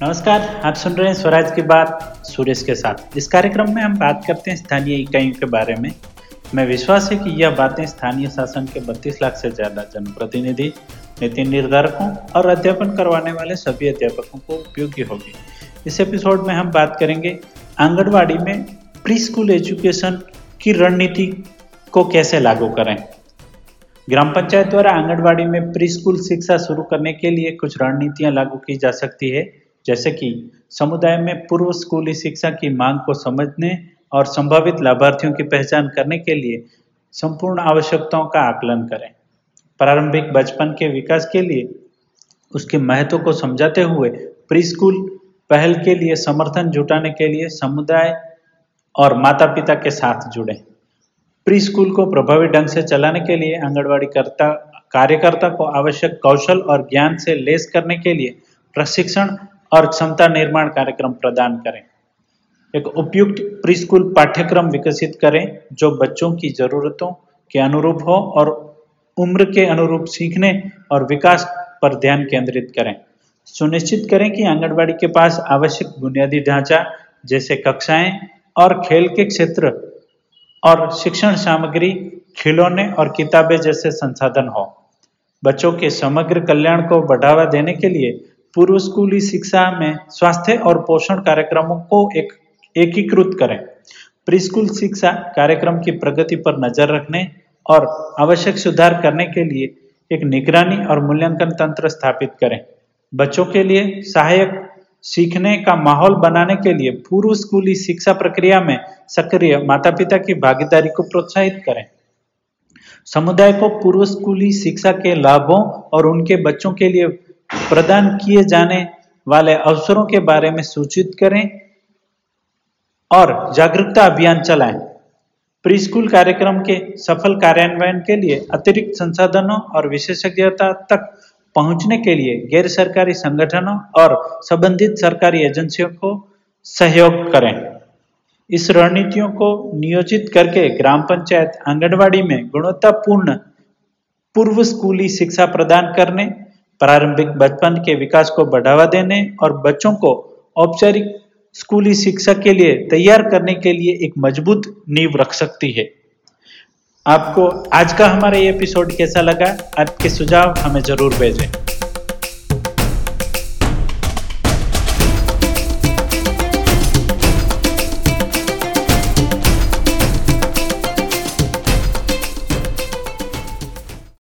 नमस्कार, आप सुन रहे हैं स्वराज की बात सुरेश के साथ। इस कार्यक्रम में हम बात करते हैं स्थानीय इकाइयों के बारे में। मैं विश्वास है कि यह बातें स्थानीय शासन के 32 लाख से ज़्यादा जनप्रतिनिधि नीति निर्धारकों और अध्यापन करवाने वाले सभी अध्यापकों को उपयोगी होगी। इस एपिसोड में हम बात करेंगे आंगनबाड़ी में प्री स्कूल एजुकेशन की रणनीति को कैसे लागू करें। ग्राम पंचायत द्वारा आंगनबाड़ी में प्री स्कूल शिक्षा शुरू करने के लिए कुछ रणनीतियाँ लागू की जा सकती है। जैसे कि समुदाय में पूर्व स्कूली शिक्षा की मांग को समझने और संभावित लाभार्थियों की पहचान करने के लिए संपूर्ण आवश्यकताओं का आकलन करें। प्रारंभिक बचपन के विकास के लिए उसके महत्व को समझाते हुए प्री स्कूल पहल के लिए समर्थन जुटाने के लिए समुदाय और माता पिता के साथ जुड़े। प्री स्कूल को प्रभावी ढंग से चलाने के लिए आंगनबाड़ी करता कार्यकर्ता को आवश्यक कौशल और ज्ञान से लेस करने के लिए प्रशिक्षण और क्षमता निर्माण कार्यक्रम प्रदान करें। एक उपयुक्त प्री स्कूल पाठ्यक्रम विकसित करें, जो बच्चों की जरूरतों के अनुरूप हो और उम्र के अनुरूप सीखने और विकास पर ध्यान केंद्रित करें। सुनिश्चित करें कि आंगनबाड़ी के पास आवश्यक बुनियादी ढांचा, जैसे कक्षाएँ और खेल के क्षेत्र और शिक्षण सामग्री, खिलौने और किताबें जैसे संसाधन हो। बच्चों के समग्र कल्याण को बढ़ावा देने के लिए पूर्व स्कूली शिक्षा में स्वास्थ्य और पोषण कार्यक्रमों को एक एकीकृत करें। प्री स्कूल शिक्षा कार्यक्रम की प्रगति पर नज़र रखने और आवश्यक सुधार करने के लिए एक निगरानी और मूल्यांकन तंत्र स्थापित करें। बच्चों के लिए सहायक सीखने का माहौल बनाने के लिए पूर्व स्कूली शिक्षा प्रक्रिया में सक्रिय माता पिता की भागीदारी को प्रोत्साहित करें। समुदाय को पूर्व स्कूली शिक्षा के लाभों और उनके बच्चों के लिए प्रदान किए जाने वाले अवसरों के बारे में सूचित करें और जागरूकता अभियान चलाएँ। प्री स्कूल कार्यक्रम के सफल कार्यान्वयन के लिए अतिरिक्त संसाधनों और विशेषज्ञता तक पहुँचने के लिए गैर सरकारी संगठनों और संबंधित सरकारी एजेंसियों को सहयोग करें। इस रणनीतियों को नियोजित करके ग्राम पंचायत आंगनबाड़ी में गुणवत्तापूर्ण पूर्व स्कूली शिक्षा प्रदान करने प्रारंभिक बचपन के विकास को बढ़ावा देने और बच्चों को औपचारिक स्कूली शिक्षा के लिए तैयार करने के लिए एक मज़बूत नींव रख सकती है। आपको आज का हमारा ये एपिसोड कैसा लगा? आपके सुझाव हमें ज़रूर भेजें।